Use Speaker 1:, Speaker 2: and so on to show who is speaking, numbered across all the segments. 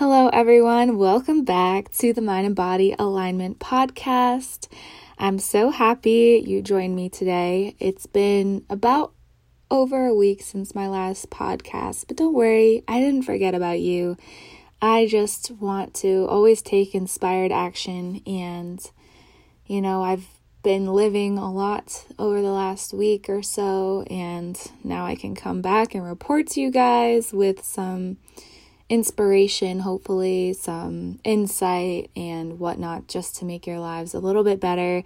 Speaker 1: Hello, everyone. Welcome back to the Mind and Body Alignment Podcast. I'm so happy you joined me today. It's been about over a week since my last podcast, but don't worry, I didn't forget about you. I just want to always take inspired action, and you know, I've been living a lot over the last week or so, and now I can come back and report to you guys with some inspiration, hopefully, some insight and whatnot, just to make your lives a little bit better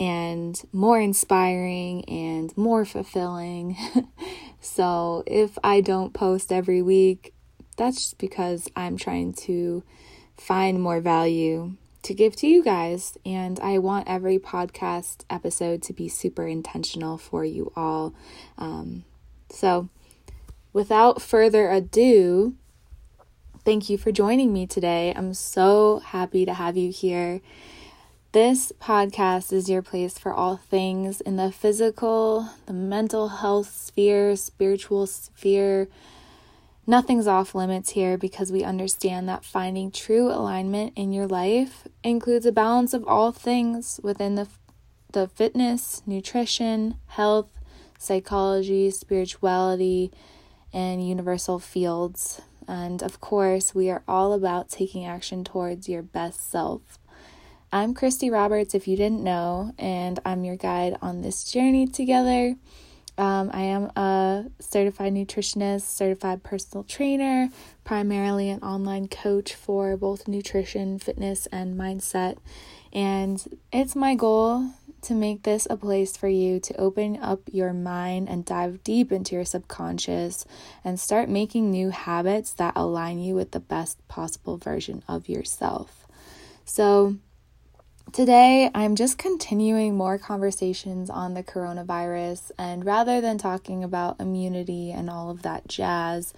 Speaker 1: and more inspiring and more fulfilling. so, if I don't post every week, that's just because I'm trying to find more value to give to you guys. And I want every podcast episode to be super intentional for you all. Um, so, without further ado, Thank you for joining me today. I'm so happy to have you here. This podcast is your place for all things in the physical, the mental health sphere, spiritual sphere. Nothing's off limits here because we understand that finding true alignment in your life includes a balance of all things within the, the fitness, nutrition, health, psychology, spirituality, and universal fields. And of course, we are all about taking action towards your best self. I'm Christy Roberts, if you didn't know, and I'm your guide on this journey together. Um, I am a certified nutritionist, certified personal trainer, primarily an online coach for both nutrition, fitness, and mindset. And it's my goal to make this a place for you to open up your mind and dive deep into your subconscious and start making new habits that align you with the best possible version of yourself. So, Today, I'm just continuing more conversations on the coronavirus, and rather than talking about immunity and all of that jazz,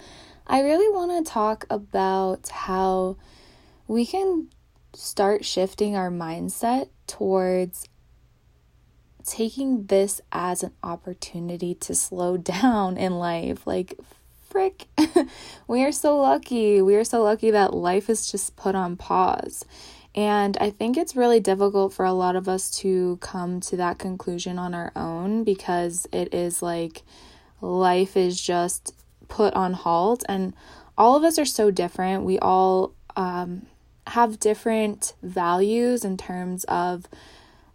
Speaker 1: I really want to talk about how we can start shifting our mindset towards taking this as an opportunity to slow down in life. Like, frick, we are so lucky. We are so lucky that life is just put on pause. And I think it's really difficult for a lot of us to come to that conclusion on our own because it is like life is just put on halt. And all of us are so different. We all um, have different values in terms of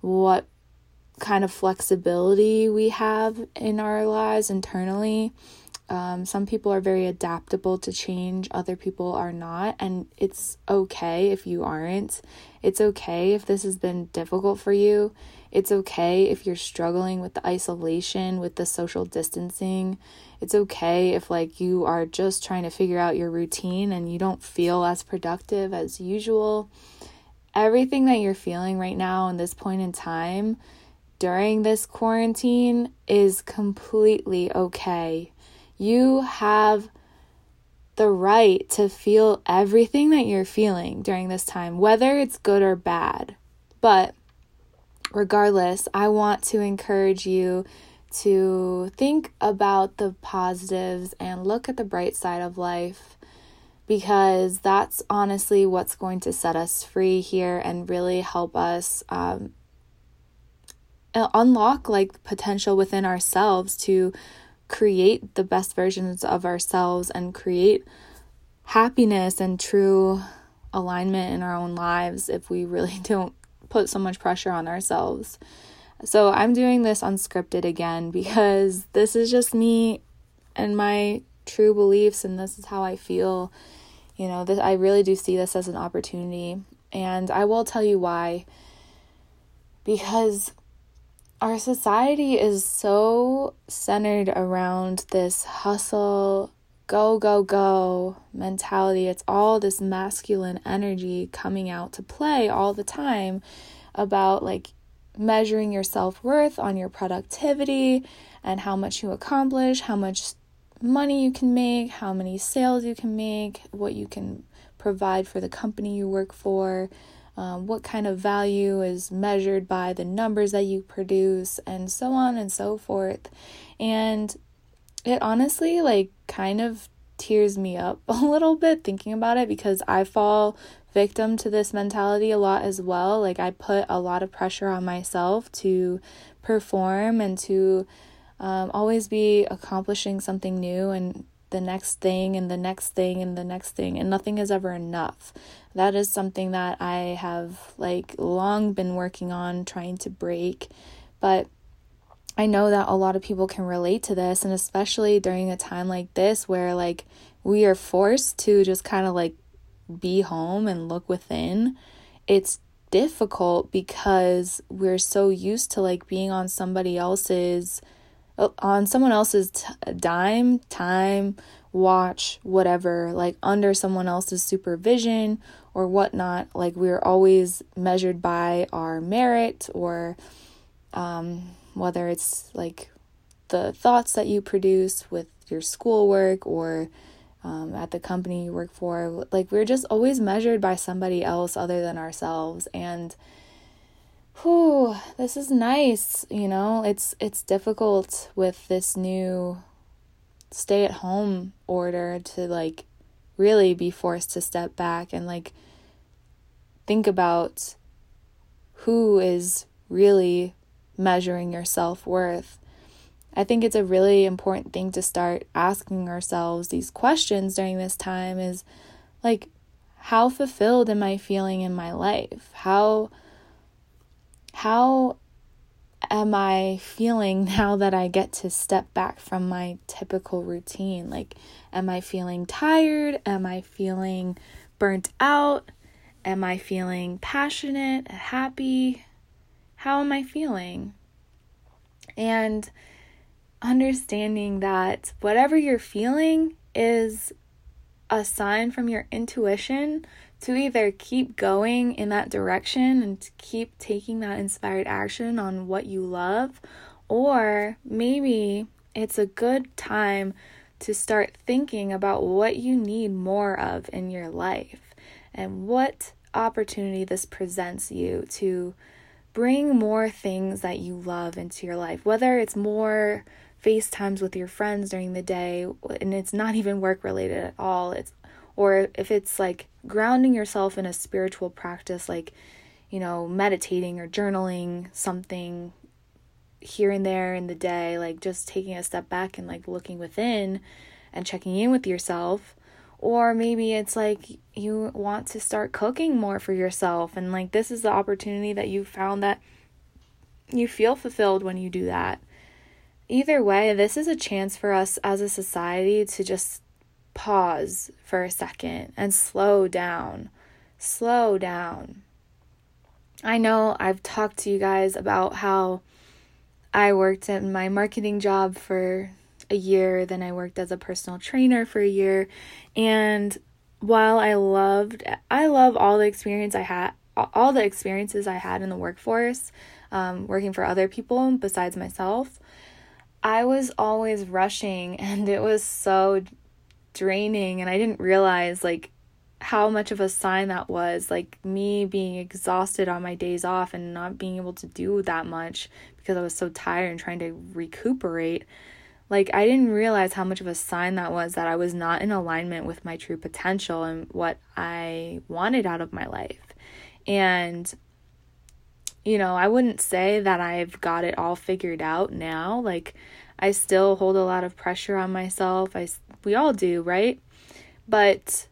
Speaker 1: what kind of flexibility we have in our lives internally. Um, some people are very adaptable to change, other people are not, and it's okay if you aren't. It's okay if this has been difficult for you. It's okay if you're struggling with the isolation, with the social distancing. It's okay if, like, you are just trying to figure out your routine and you don't feel as productive as usual. Everything that you're feeling right now in this point in time during this quarantine is completely okay. You have the right to feel everything that you're feeling during this time, whether it's good or bad. But regardless, I want to encourage you to think about the positives and look at the bright side of life because that's honestly what's going to set us free here and really help us um, Uh, unlock like potential within ourselves to create the best versions of ourselves and create happiness and true alignment in our own lives if we really don't put so much pressure on ourselves. So I'm doing this unscripted again because this is just me and my true beliefs and this is how I feel. You know, that I really do see this as an opportunity and I will tell you why. Because our society is so centered around this hustle, go, go, go mentality. It's all this masculine energy coming out to play all the time about like measuring your self worth on your productivity and how much you accomplish, how much money you can make, how many sales you can make, what you can provide for the company you work for um, what kind of value is measured by the numbers that you produce, and so on and so forth. And it honestly, like, kind of tears me up a little bit thinking about it because I fall victim to this mentality a lot as well. Like, I put a lot of pressure on myself to perform and to um, always be accomplishing something new and the next thing and the next thing and the next thing, and nothing is ever enough. That is something that I have like long been working on trying to break, but I know that a lot of people can relate to this, and especially during a time like this where like we are forced to just kind of like be home and look within. It's difficult because we're so used to like being on somebody else's on someone else's t- dime, time, watch, whatever, like under someone else's supervision or whatnot. Like we're always measured by our merit or um, whether it's like the thoughts that you produce with your schoolwork or um, at the company you work for. Like we're just always measured by somebody else other than ourselves. And whew, this is nice, you know. It's it's difficult with this new stay at home order to like really be forced to step back and like think about who is really measuring your self-worth. I think it's a really important thing to start asking ourselves these questions during this time is like how fulfilled am I feeling in my life? How how am I feeling now that I get to step back from my typical routine? Like, am I feeling tired? Am I feeling burnt out? Am I feeling passionate, happy? How am I feeling? And understanding that whatever you're feeling is a sign from your intuition to either keep going in that direction and to keep taking that inspired action on what you love, or maybe it's a good time to start thinking about what you need more of in your life and what opportunity this presents you to bring more things that you love into your life, whether it's more FaceTimes with your friends during the day and it's not even work related at all. It's or if it's like grounding yourself in a spiritual practice like you know meditating or journaling something here and there in the day like just taking a step back and like looking within and checking in with yourself. Or maybe it's like you want to start cooking more for yourself and like this is the opportunity that you found that you feel fulfilled when you do that. Either way this is a chance for us as a society to just pause for a second and slow down. Slow down. I know I've talked to you guys about how I worked at my marketing job for a year, then I worked as a personal trainer for a year, and while I loved I love all the experience I had all the experiences I had in the workforce, um, working for other people besides myself, I was always rushing and it was so draining and I didn't realize like how much of a sign that was like me being exhausted on my days off and not being able to do that much because I was so tired and trying to recuperate like I didn't realize how much of a sign that was that I was not in alignment with my true potential and what I wanted out of my life. And you know, I wouldn't say that I've got it all figured out now. Like I still hold a lot of pressure on myself. I we all do, right? But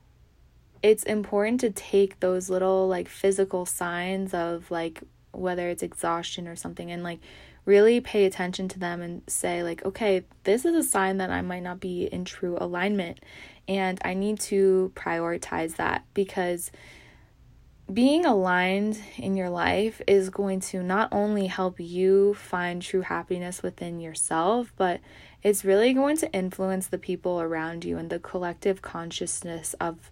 Speaker 1: it's important to take those little like physical signs of like whether it's exhaustion or something and like really pay attention to them and say like okay this is a sign that i might not be in true alignment and i need to prioritize that because being aligned in your life is going to not only help you find true happiness within yourself, but it's really going to influence the people around you and the collective consciousness of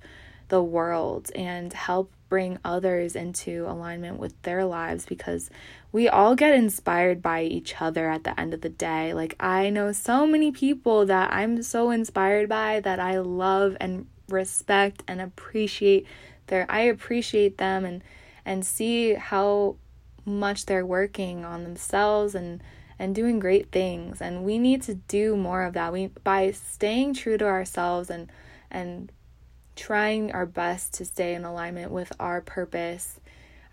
Speaker 1: the world and help bring others into alignment with their lives because we all get inspired by each other at the end of the day. Like, I know so many people that I'm so inspired by that I love and respect and appreciate their I appreciate them and and see how much they're working on themselves and and doing great things and we need to do more of that we by staying true to ourselves and and trying our best to stay in alignment with our purpose,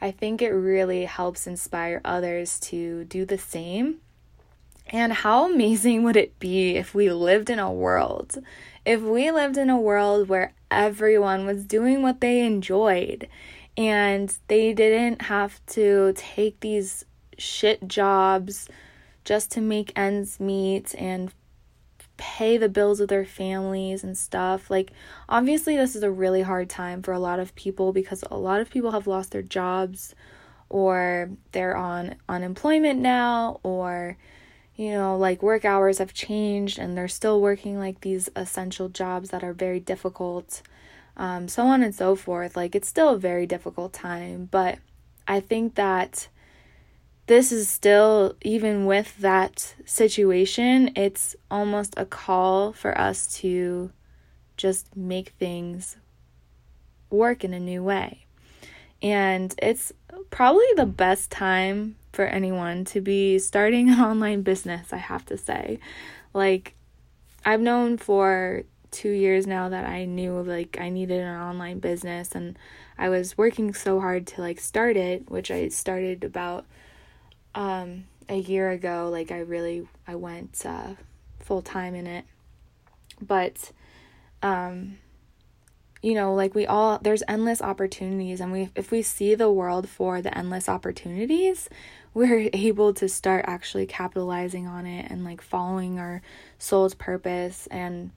Speaker 1: I think it really helps inspire others to do the same. And how amazing would it be if we lived in a world? If we lived in a world where everyone was doing what they enjoyed and they didn't have to take these shit jobs just to make ends meet and pay the bills of their families and stuff. Like, obviously, this is a really hard time for a lot of people because a lot of people have lost their jobs or they're on unemployment now or you know, like work hours have changed and they're still working like these essential jobs that are very difficult, um, so on and so forth. Like, it's still a very difficult time, but I think that this is still, even with that situation, it's almost a call for us to just make things work in a new way. And it's probably the best time for anyone to be starting an online business, I have to say. Like, I've known for two years now that I knew like I needed an online business and I was working so hard to like start it, which I started about um, a year ago, like I really I went uh, full time in it. But um, you know, like we all there's endless opportunities and we if we see the world for the endless opportunities, we're able to start actually capitalizing on it and like following our soul's purpose and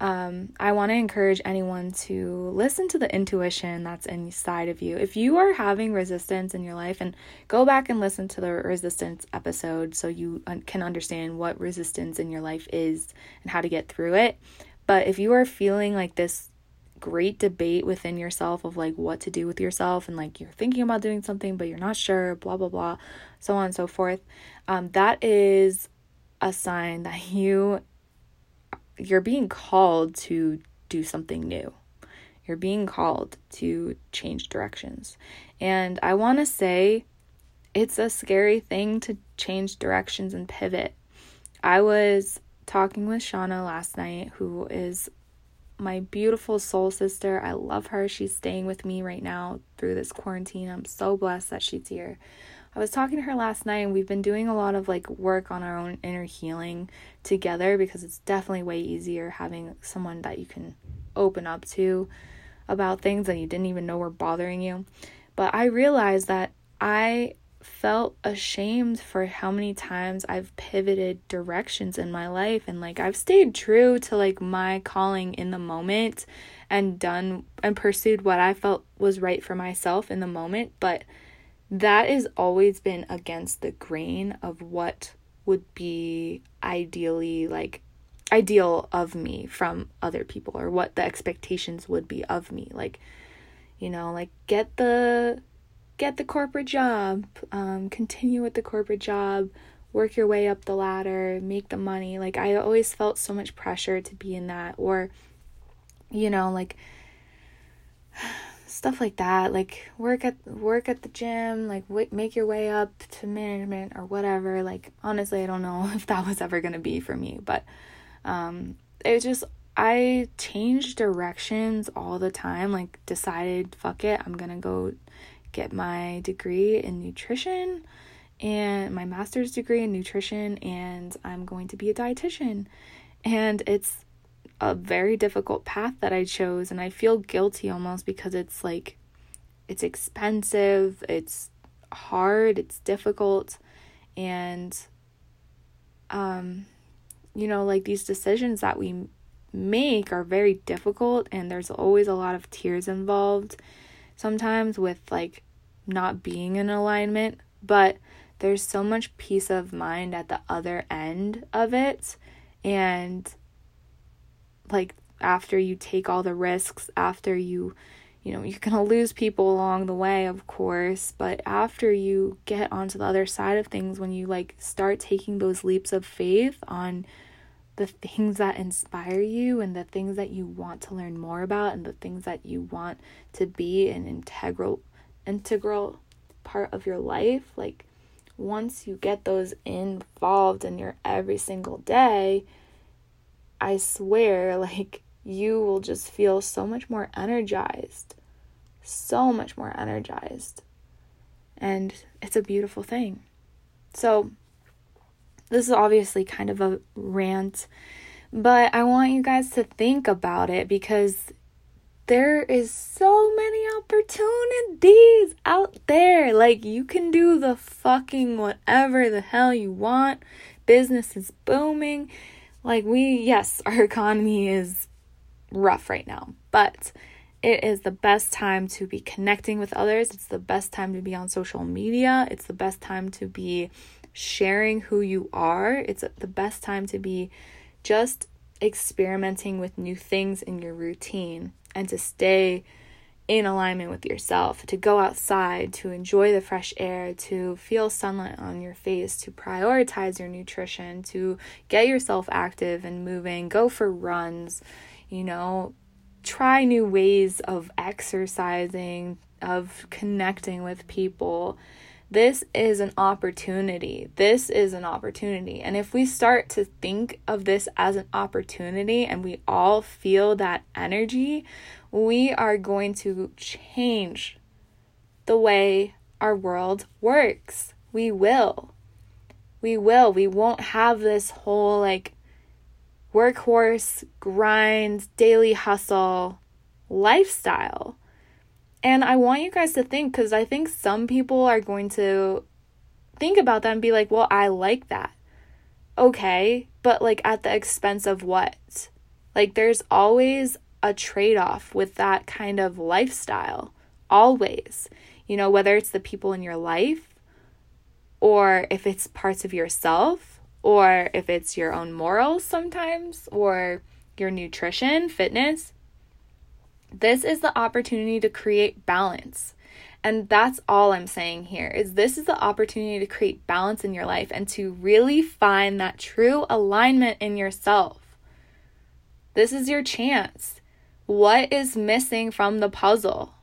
Speaker 1: um, I want to encourage anyone to listen to the intuition that's inside of you. If you are having resistance in your life, and go back and listen to the resistance episode so you can understand what resistance in your life is and how to get through it. But if you are feeling like this great debate within yourself of like what to do with yourself and like you're thinking about doing something but you're not sure, blah, blah, blah, so on and so forth, um, that is a sign that you you're being called to do something new. You're being called to change directions. And I want to say it's a scary thing to change directions and pivot. I was talking with Shauna last night, who is my beautiful soul sister. I love her. She's staying with me right now through this quarantine. I'm so blessed that she's here. I was talking to her last night and we've been doing a lot of like work on our own inner healing together because it's definitely way easier having someone that you can open up to about things that you didn't even know were bothering you. But I realized that I felt ashamed for how many times I've pivoted directions in my life and like I've stayed true to like my calling in the moment and done and pursued what I felt was right for myself in the moment, but that has always been against the grain of what would be ideally like ideal of me from other people or what the expectations would be of me. Like you know like get the get the corporate job um, continue with the corporate job work your way up the ladder make the money. Like i always felt so much pressure to be in that or you know like stuff like that like work at work at the gym like w- make your way up to management or whatever like honestly i don't know if that was ever going to be for me but um it was just i changed directions all the time like decided fuck it i'm going to go get my degree in nutrition and my master's degree in nutrition and i'm going to be a dietitian. And it's a very difficult path that I chose and I feel guilty almost because it's like it's expensive, it's hard, it's difficult and um you know like these decisions that we make are very difficult and there's always a lot of tears involved sometimes with like not being in alignment but there's so much peace of mind at the other end of it and like after you take all the risks, after you you know, you're going to lose people along the way, of course, but after you get onto the other side of things when you like start taking those leaps of faith on the things that inspire you and the things that you want to learn more about and the things that you want to be an integral integral part of your life like once you get those involved in your every single day I swear, like, you will just feel so much more energized. So much more energized. And it's a beautiful thing. So, this is obviously kind of a rant, but I want you guys to think about it because there is so many opportunities out there. Like you can do the fucking whatever the hell you want. Business is booming. Like we yes, our economy is rough right now, but it is the best time to be connecting with others. It's the best time to be on social media. It's the best time to be sharing who you are. It's the best time to be just experimenting with new things in your routine and to stay in alignment with yourself, to go outside, to enjoy the fresh air, to feel sunlight on your face, to prioritize your nutrition, to get yourself active and moving, go for runs, you know, try new ways of exercising, of connecting with people. This is an opportunity. This is an opportunity. And if we start to think of this as an opportunity and we all feel that energy, we are going to change the way our world works. We will. We will. We won't have this whole like workhorse, grind, daily hustle lifestyle. And I want you guys to think because I think some people are going to think about that and be like, well, I like that. Okay, but like at the expense of what? Like there's always a trade off with that kind of lifestyle. Always. You know, whether it's the people in your life or if it's parts of yourself or if it's your own morals sometimes or your nutrition, fitness this is the opportunity to create balance. And that's all I'm saying here is this is the opportunity to create balance in your life and to really find that true alignment in yourself. This is your chance. What is missing from the puzzle?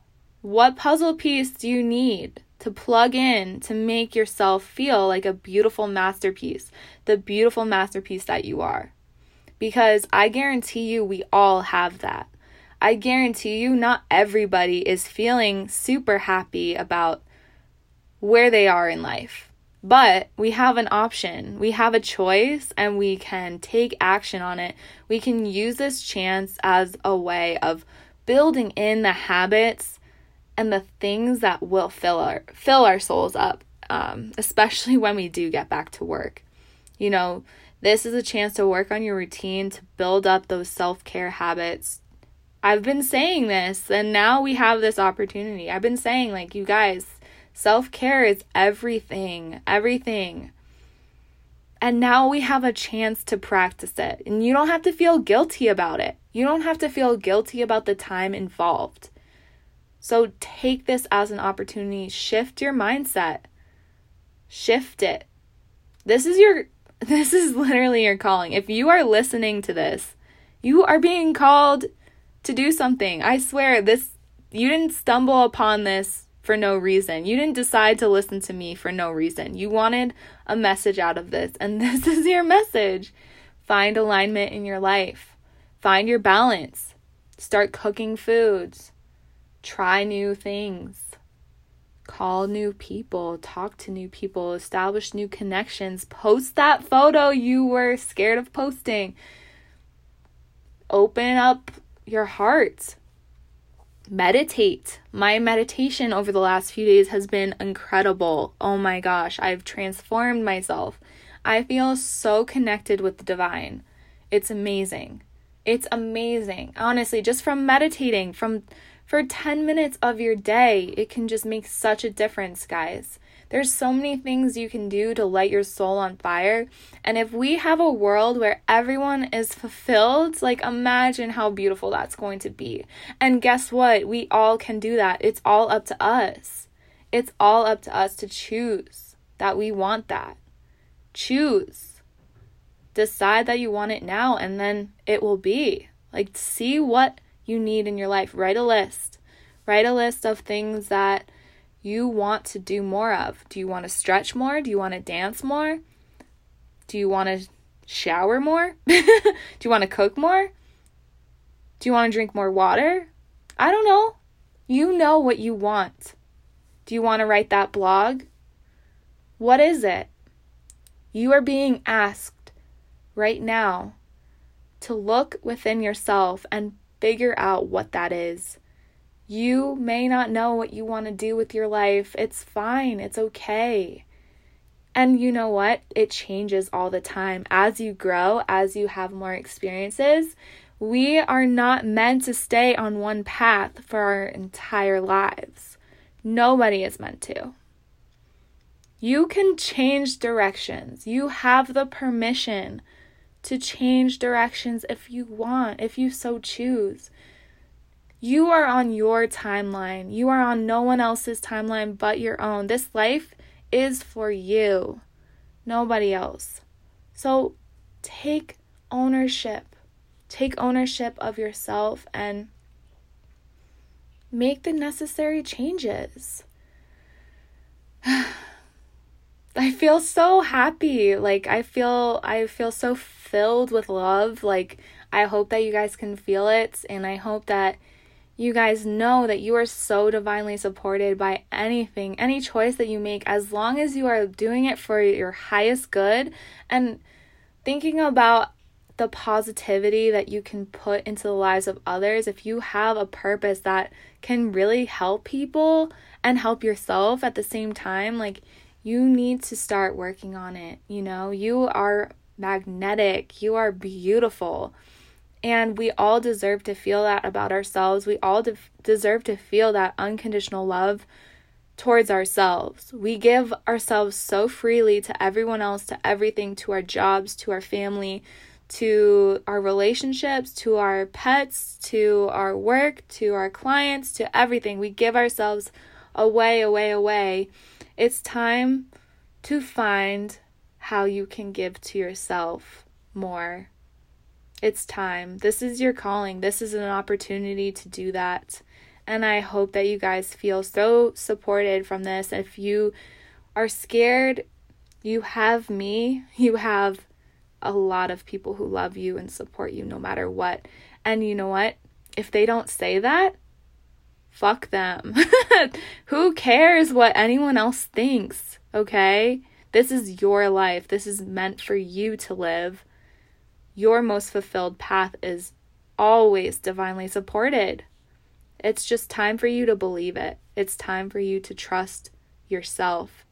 Speaker 1: What puzzle piece do you need to plug in to make yourself feel like a beautiful masterpiece, the beautiful masterpiece that you are? Because I guarantee you, we all have that. I guarantee you, not everybody is feeling super happy about where they are in life. But we have an option, we have a choice, and we can take action on it. We can use this chance as a way of building in the habits and the things that will fill our fill our souls up, um, especially when we do get back to work. You know, this is a chance to work on your routine to build up those self care habits, I've been saying this, and now we have this opportunity. I've been saying, like, you guys, self care is everything, everything. And now we have a chance to practice it. And you don't have to feel guilty about it. You don't have to feel guilty about the time involved. So take this as an opportunity. Shift your mindset. Shift it. This is your this is literally your calling. If you are listening to this, you are being called to do something. I swear, this you didn't stumble upon this for no reason. You didn't decide to listen to me for no reason. You wanted a message out of this, and this is your message. Find alignment in your life. Find your balance. Start cooking foods. Try new things. Call new people, talk to new people, establish new connections, post that photo you were scared of posting. Open up your heart. Meditate. My meditation over the last few days has been incredible. Oh my gosh, I've transformed myself. I feel so connected with the divine. It's amazing. It's amazing. Honestly, just from meditating from for 10 minutes of your day, it can just make such a difference, guys. There's so many things you can do to light your soul on fire. And if we have a world where everyone is fulfilled, like imagine how beautiful that's going to be. And guess what? We all can do that. It's all up to us. It's all up to us to choose that we want that. Choose. Decide that you want it now, and then it will be. Like, see what you need in your life. Write a list. Write a list of things that you want to do more of. Do you want to stretch more? Do you want to dance more? Do you want to shower more? do you want to cook more? Do you want to drink more water? I don't know. You know what you want. Do you want to write that blog? What is it? You are being asked right now to look within yourself and figure out what that is. You may not know what you want to do with your life. It's fine, it's okay. And you know what? It changes all the time. As you grow, as you have more experiences, we are not meant to stay on one path for our entire lives. Nobody is meant to. You can change directions. You have the permission to change directions if you want, if you so choose. You are on your timeline. You are on no one else's timeline but your own. This life is for you, nobody else. So take ownership. Take ownership of yourself and make the necessary changes. I feel so happy. Like I feel I feel so filled with love. Like I hope that you guys can feel it and I hope that you guys know that you are so divinely supported by anything, any choice that you make as long as you are doing it for your highest good and thinking about the positivity that you can put into the lives of others if you have a purpose that can really help people and help yourself at the same time like you need to start working on it. You know, you are magnetic, you are beautiful. And we all deserve to feel that about ourselves. We all de- deserve to feel that unconditional love towards ourselves. We give ourselves so freely to everyone else, to everything, to our jobs, to our family, to our relationships, to our pets, to our work, to our clients, to everything. We give ourselves away, away, away. It's time to find how you can give to yourself more. It's time. This is your calling. This is an opportunity to do that. And I hope that you guys feel so supported from this. If you are scared, you have me. You have a lot of people who love you and support you no matter what. And you know what? If they don't say that, fuck them. Who cares what anyone else thinks, okay? This is your life. This is meant for you to live. Your most fulfilled path is always divinely supported. It's just time for you to believe it. It's time for you to trust yourself.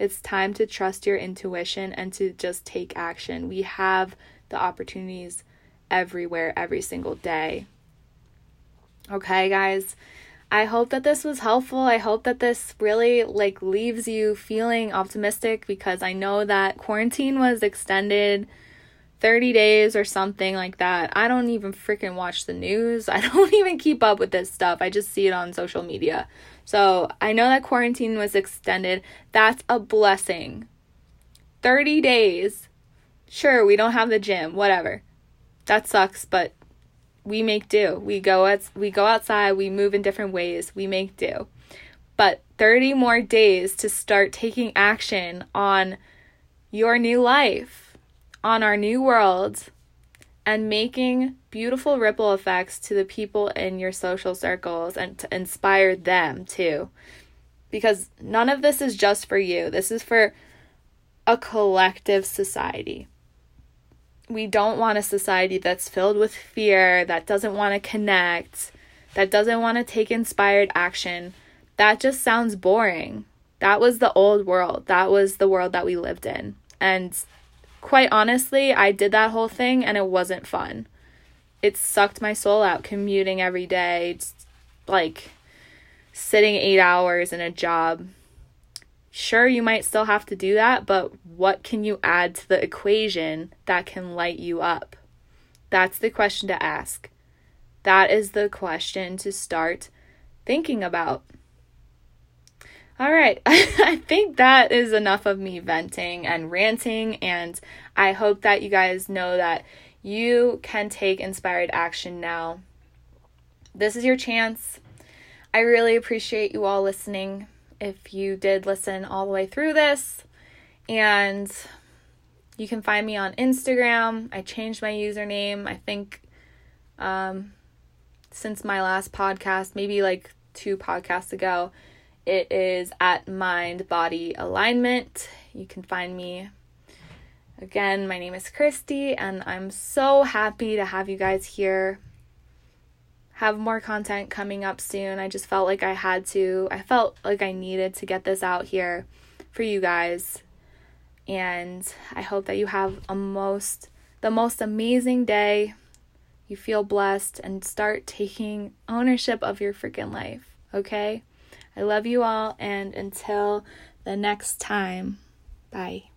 Speaker 1: It's time to trust your intuition and to just take action. We have the opportunities everywhere, every single day. Okay, guys. I hope that this was helpful. I hope that this really like leaves you feeling optimistic because I know that quarantine was extended 30 days or something like that. I don't even freaking watch the news. I don't even keep up with this stuff. I just see it on social media. So, I know that quarantine was extended. That's a blessing. 30 days. Sure, we don't have the gym, whatever. That sucks, but we make do. We go out, we go outside, we move in different ways, we make do. But 30 more days to start taking action on your new life, on our new world, and making beautiful ripple effects to the people in your social circles and to inspire them too. Because none of this is just for you. This is for a collective society we don't want a society that's filled with fear, that doesn't want to connect, that doesn't want to take inspired action. That just sounds boring. That was the old world. That was the world that we lived in. And quite honestly, I did that whole thing and it wasn't fun. It sucked my soul out commuting every day, like sitting eight hours in a job Sure, you might still have to do that, but what can you add to the equation that can light you up? That's the question to ask. That is the question to start thinking about. All right, I think that is enough of me venting and ranting, and I hope that you guys know that you can take inspired action now. This is your chance. I really appreciate you all listening if you did listen all the way through this. And you can find me on Instagram. I changed my username. I think um, since my last podcast, maybe like two podcasts ago. It is at Mind Body Alignment. You can find me. Again, my name is Christy, and I'm so happy to have you guys here. Have more content coming up soon. I just felt like I had to, I felt like I needed to get this out here for you guys. And I hope that you have a most the most amazing day. You feel blessed and start taking ownership of your freaking life, okay? I love you all and until the next time. Bye.